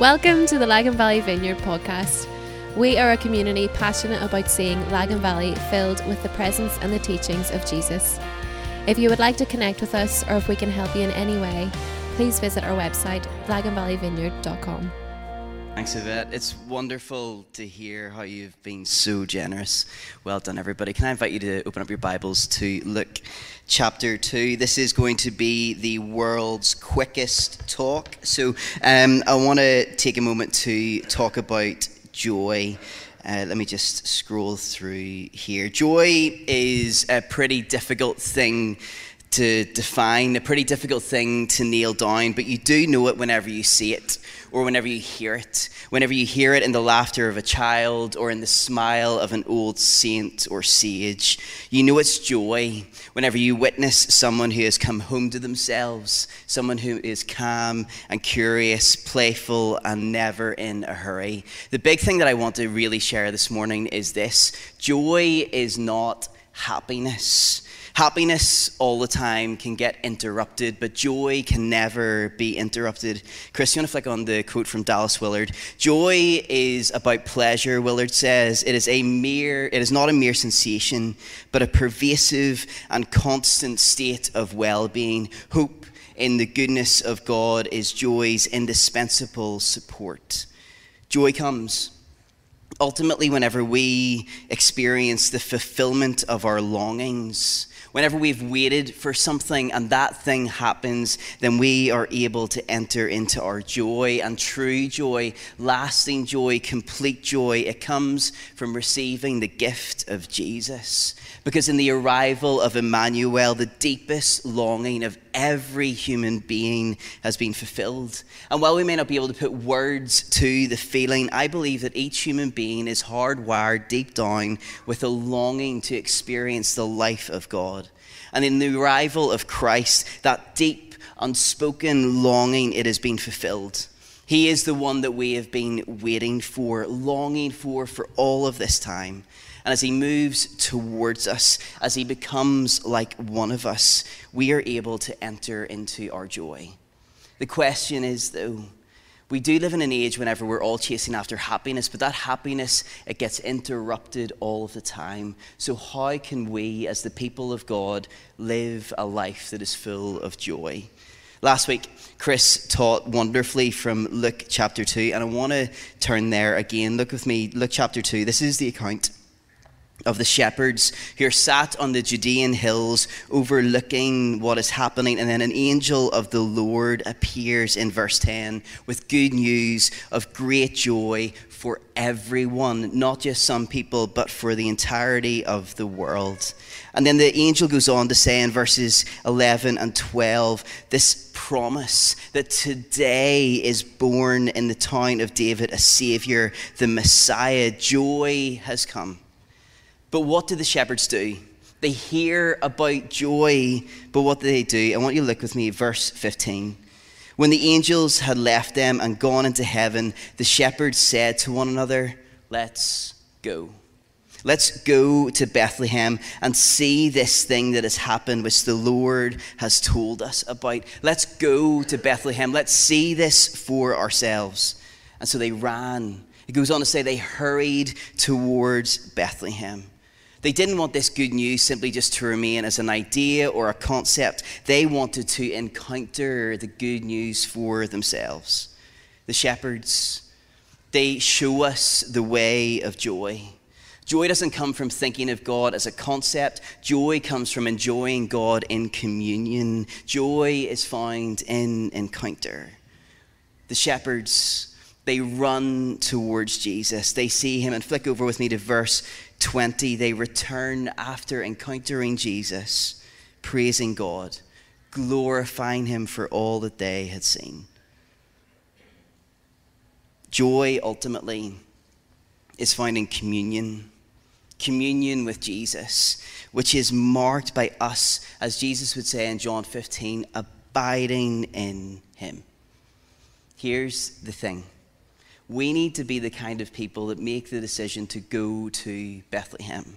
Welcome to the Lagan Valley Vineyard podcast. We are a community passionate about seeing Lagan Valley filled with the presence and the teachings of Jesus. If you would like to connect with us or if we can help you in any way, please visit our website, laganvalleyvineyard.com. Thanks, Yvette. It's wonderful to hear how you've been so generous. Well done, everybody. Can I invite you to open up your Bibles to Luke chapter 2? This is going to be the world's quickest talk. So um, I want to take a moment to talk about joy. Uh, let me just scroll through here. Joy is a pretty difficult thing to define, a pretty difficult thing to nail down, but you do know it whenever you see it or whenever you hear it, whenever you hear it in the laughter of a child or in the smile of an old saint or sage. You know it's joy whenever you witness someone who has come home to themselves, someone who is calm and curious, playful, and never in a hurry. The big thing that I want to really share this morning is this joy is not happiness. Happiness all the time can get interrupted, but joy can never be interrupted. Chris, you want to flick on the quote from Dallas Willard? Joy is about pleasure, Willard says. It is a mere, it is not a mere sensation, but a pervasive and constant state of well-being. Hope in the goodness of God is joy's indispensable support. Joy comes ultimately whenever we experience the fulfillment of our longings Whenever we've waited for something and that thing happens, then we are able to enter into our joy and true joy, lasting joy, complete joy. It comes from receiving the gift of Jesus. Because in the arrival of Emmanuel, the deepest longing of every human being has been fulfilled. And while we may not be able to put words to the feeling, I believe that each human being is hardwired deep down with a longing to experience the life of God. And in the arrival of Christ, that deep, unspoken longing, it has been fulfilled. He is the one that we have been waiting for, longing for for all of this time. And as he moves towards us, as he becomes like one of us, we are able to enter into our joy. The question is, though, we do live in an age whenever we're all chasing after happiness, but that happiness, it gets interrupted all of the time. So, how can we, as the people of God, live a life that is full of joy? Last week, Chris taught wonderfully from Luke chapter 2, and I want to turn there again. Look with me, Luke chapter 2. This is the account of the shepherds who are sat on the Judean hills overlooking what is happening. And then an angel of the Lord appears in verse 10 with good news of great joy for everyone, not just some people, but for the entirety of the world. And then the angel goes on to say in verses 11 and 12 this promise that today is born in the town of David a Savior, the Messiah. Joy has come. But what do the shepherds do? They hear about joy, but what do they do? I want you to look with me, verse 15. When the angels had left them and gone into heaven, the shepherds said to one another, Let's go. Let's go to Bethlehem and see this thing that has happened, which the Lord has told us about. Let's go to Bethlehem. Let's see this for ourselves. And so they ran. It goes on to say they hurried towards Bethlehem. They didn't want this good news simply just to remain as an idea or a concept. They wanted to encounter the good news for themselves. The shepherds, they show us the way of joy. Joy doesn't come from thinking of God as a concept. Joy comes from enjoying God in communion. Joy is found in encounter. The shepherds, they run towards Jesus. They see him and flick over with me to verse 20, they return after encountering Jesus, praising God, glorifying Him for all that they had seen. Joy ultimately is finding communion, communion with Jesus, which is marked by us, as Jesus would say in John 15, abiding in Him. Here's the thing we need to be the kind of people that make the decision to go to Bethlehem.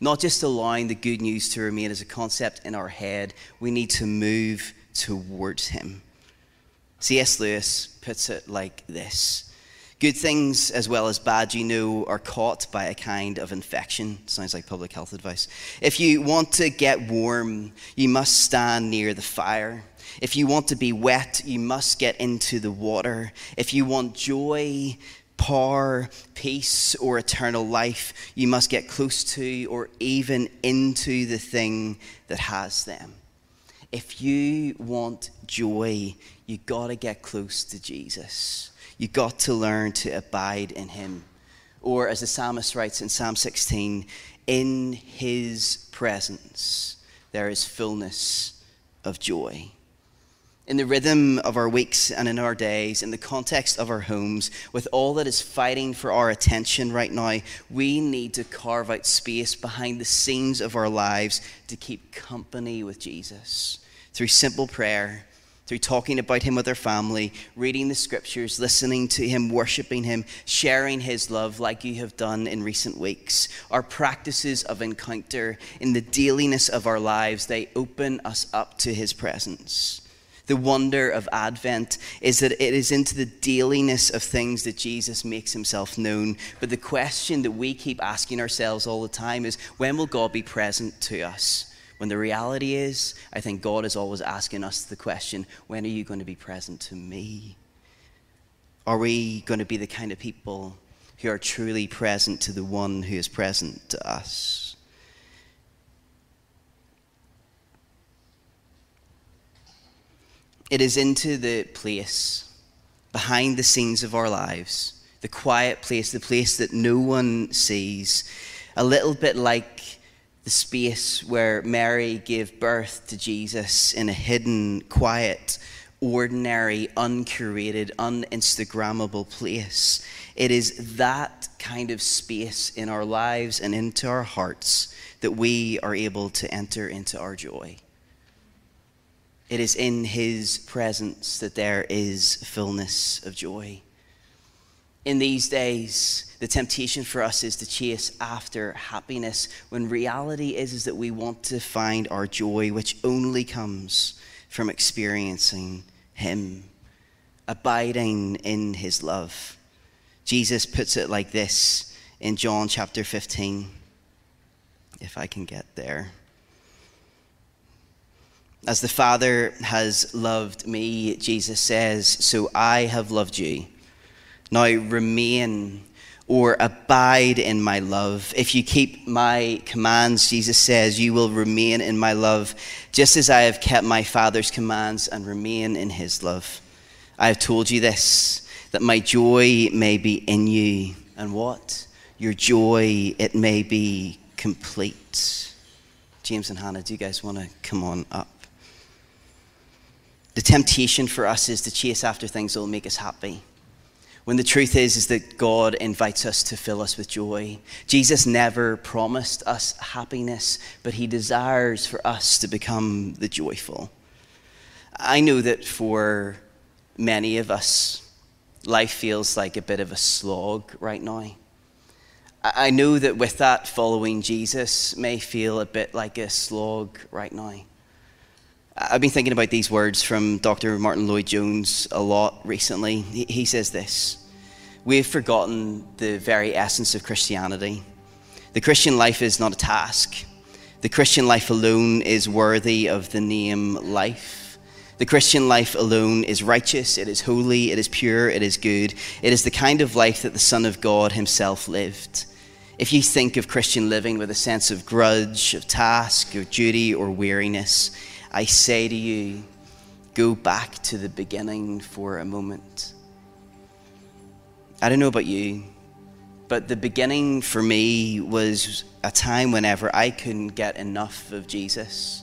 Not just allowing the good news to remain as a concept in our head, we need to move towards Him. C.S. Lewis puts it like this Good things as well as bad, you know, are caught by a kind of infection. Sounds like public health advice. If you want to get warm, you must stand near the fire. If you want to be wet, you must get into the water. If you want joy, power, peace, or eternal life, you must get close to or even into the thing that has them. If you want joy, you got to get close to Jesus you got to learn to abide in him. Or, as the psalmist writes in Psalm 16, in his presence there is fullness of joy. In the rhythm of our weeks and in our days, in the context of our homes, with all that is fighting for our attention right now, we need to carve out space behind the scenes of our lives to keep company with Jesus through simple prayer through talking about Him with our family, reading the scriptures, listening to Him, worshiping Him, sharing His love like you have done in recent weeks. Our practices of encounter in the dailiness of our lives, they open us up to His presence. The wonder of Advent is that it is into the dailiness of things that Jesus makes himself known. But the question that we keep asking ourselves all the time is when will God be present to us? When the reality is, I think God is always asking us the question when are you going to be present to me? Are we going to be the kind of people who are truly present to the one who is present to us? It is into the place behind the scenes of our lives, the quiet place, the place that no one sees, a little bit like the space where Mary gave birth to Jesus in a hidden, quiet, ordinary, uncurated, uninstagrammable place. It is that kind of space in our lives and into our hearts that we are able to enter into our joy. It is in His presence that there is fullness of joy. In these days, the temptation for us is to chase after happiness when reality is, is that we want to find our joy, which only comes from experiencing Him, abiding in His love. Jesus puts it like this in John chapter 15, if I can get there. As the Father has loved me, Jesus says, so I have loved you. Now remain or abide in my love. If you keep my commands, Jesus says, you will remain in my love, just as I have kept my Father's commands and remain in his love. I have told you this, that my joy may be in you. And what? Your joy, it may be complete. James and Hannah, do you guys want to come on up? The temptation for us is to chase after things that will make us happy when the truth is is that God invites us to fill us with joy. Jesus never promised us happiness, but he desires for us to become the joyful. I know that for many of us, life feels like a bit of a slog right now. I know that with that, following Jesus may feel a bit like a slog right now. I've been thinking about these words from Dr. Martyn Lloyd-Jones a lot recently. He says this We've forgotten the very essence of Christianity. The Christian life is not a task, the Christian life alone is worthy of the name life. The Christian life alone is righteous, it is holy, it is pure, it is good. It is the kind of life that the Son of God himself lived. If you think of Christian living with a sense of grudge, of task, of duty, or weariness, I say to you, go back to the beginning for a moment. I don't know about you, but the beginning for me was a time whenever I couldn't get enough of Jesus.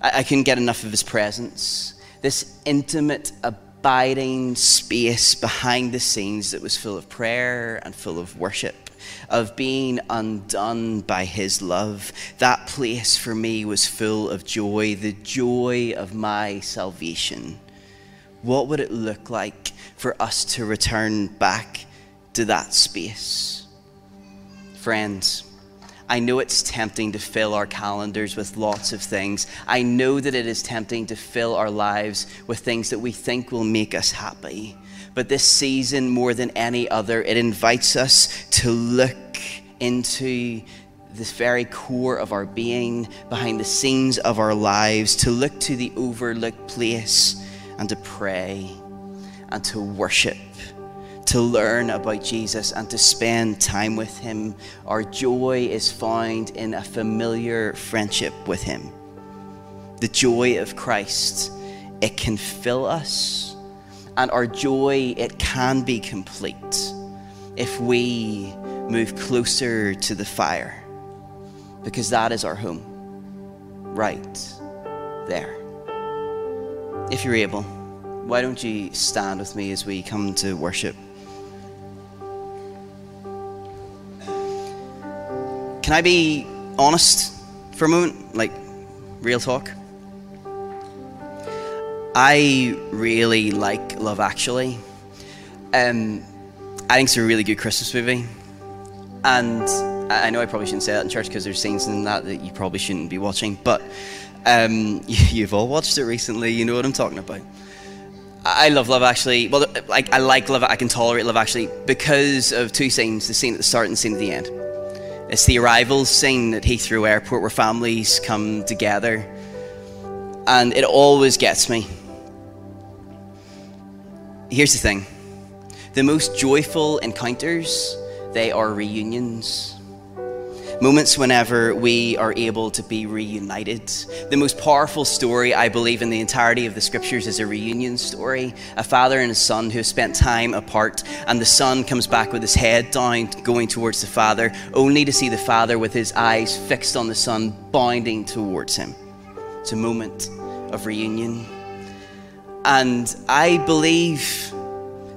I, I couldn't get enough of his presence. This intimate, abiding space behind the scenes that was full of prayer and full of worship of being undone by his love. That place for me was full of joy, the joy of my salvation. What would it look like for us to return back to that space? Friends, I know it's tempting to fill our calendars with lots of things. I know that it is tempting to fill our lives with things that we think will make us happy. But this season, more than any other, it invites us to look into this very core of our being, behind the scenes of our lives, to look to the overlooked place and to pray and to worship, to learn about Jesus and to spend time with Him. Our joy is found in a familiar friendship with Him. The joy of Christ, it can fill us, and our joy, it can be complete if we move closer to the fire because that is our home right there. If you're able, why don't you stand with me as we come to worship? Can I be honest for a moment? Like, real talk? I really like Love Actually. Um, I think it's a really good Christmas movie. And I know I probably shouldn't say that in church because there's scenes in that that you probably shouldn't be watching, but um, you've all watched it recently. You know what I'm talking about. I love Love Actually. Well, like I like Love. I can tolerate Love Actually because of two scenes: the scene at the start and the scene at the end. It's the arrivals scene at Heathrow Airport where families come together, and it always gets me. Here's the thing: the most joyful encounters they are reunions. Moments whenever we are able to be reunited. The most powerful story, I believe, in the entirety of the scriptures is a reunion story. A father and a son who spent time apart, and the son comes back with his head down, going towards the father, only to see the father with his eyes fixed on the son, bounding towards him. It's a moment of reunion. And I believe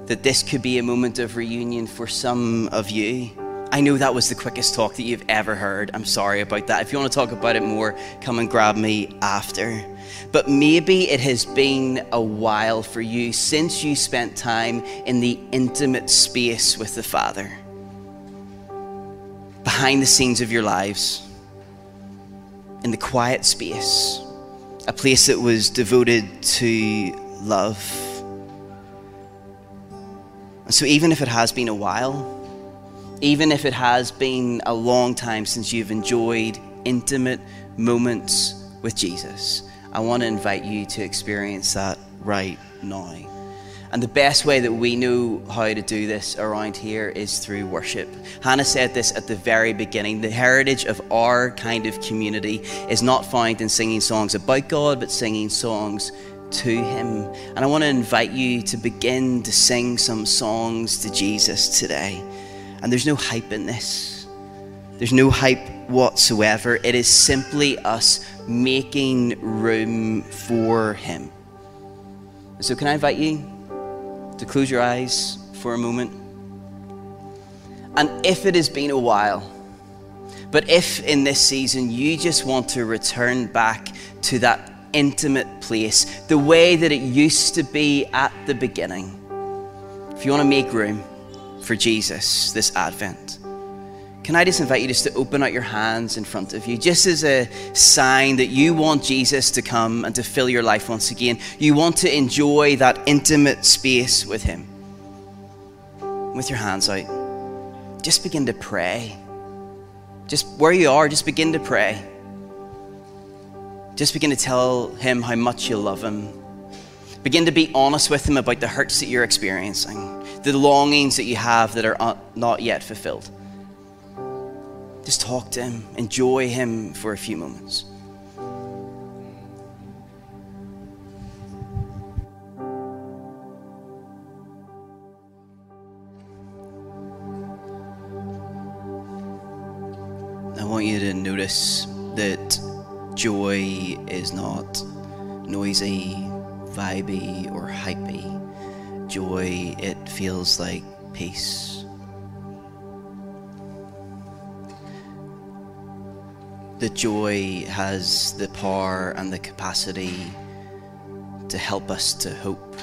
that this could be a moment of reunion for some of you. I know that was the quickest talk that you've ever heard. I'm sorry about that. If you want to talk about it more, come and grab me after. But maybe it has been a while for you since you spent time in the intimate space with the Father, behind the scenes of your lives, in the quiet space, a place that was devoted to love. And so, even if it has been a while, even if it has been a long time since you've enjoyed intimate moments with Jesus, I want to invite you to experience that right now. And the best way that we know how to do this around here is through worship. Hannah said this at the very beginning. The heritage of our kind of community is not found in singing songs about God, but singing songs to Him. And I want to invite you to begin to sing some songs to Jesus today. And there's no hype in this. There's no hype whatsoever. It is simply us making room for Him. So, can I invite you to close your eyes for a moment? And if it has been a while, but if in this season you just want to return back to that intimate place, the way that it used to be at the beginning, if you want to make room, for Jesus this Advent. Can I just invite you just to open out your hands in front of you, just as a sign that you want Jesus to come and to fill your life once again? You want to enjoy that intimate space with Him. With your hands out, just begin to pray. Just where you are, just begin to pray. Just begin to tell Him how much you love Him. Begin to be honest with Him about the hurts that you're experiencing the longings that you have that are uh, not yet fulfilled. Just talk to Him, enjoy Him for a few moments. I want you to notice that joy is not noisy, vibey, or hypey joy, it feels like peace. The joy has the power and the capacity to help us to hope.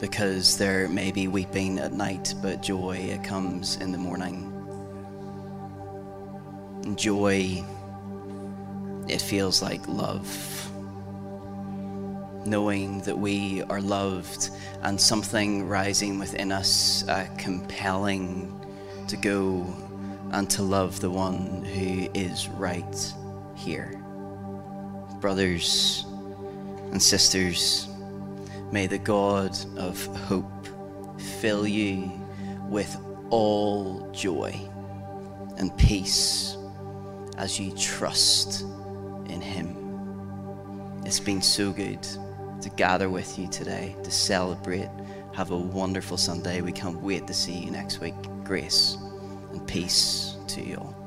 Because there may be weeping at night, but joy, it comes in the morning. Joy, it feels like love. Knowing that we are loved and something rising within us, uh, compelling to go and to love the one who is right here. Brothers and sisters, may the God of hope fill you with all joy and peace as you trust in Him. It's been so good to gather with you today, to celebrate. Have a wonderful Sunday. We can't wait to see you next week. Grace and peace to you all.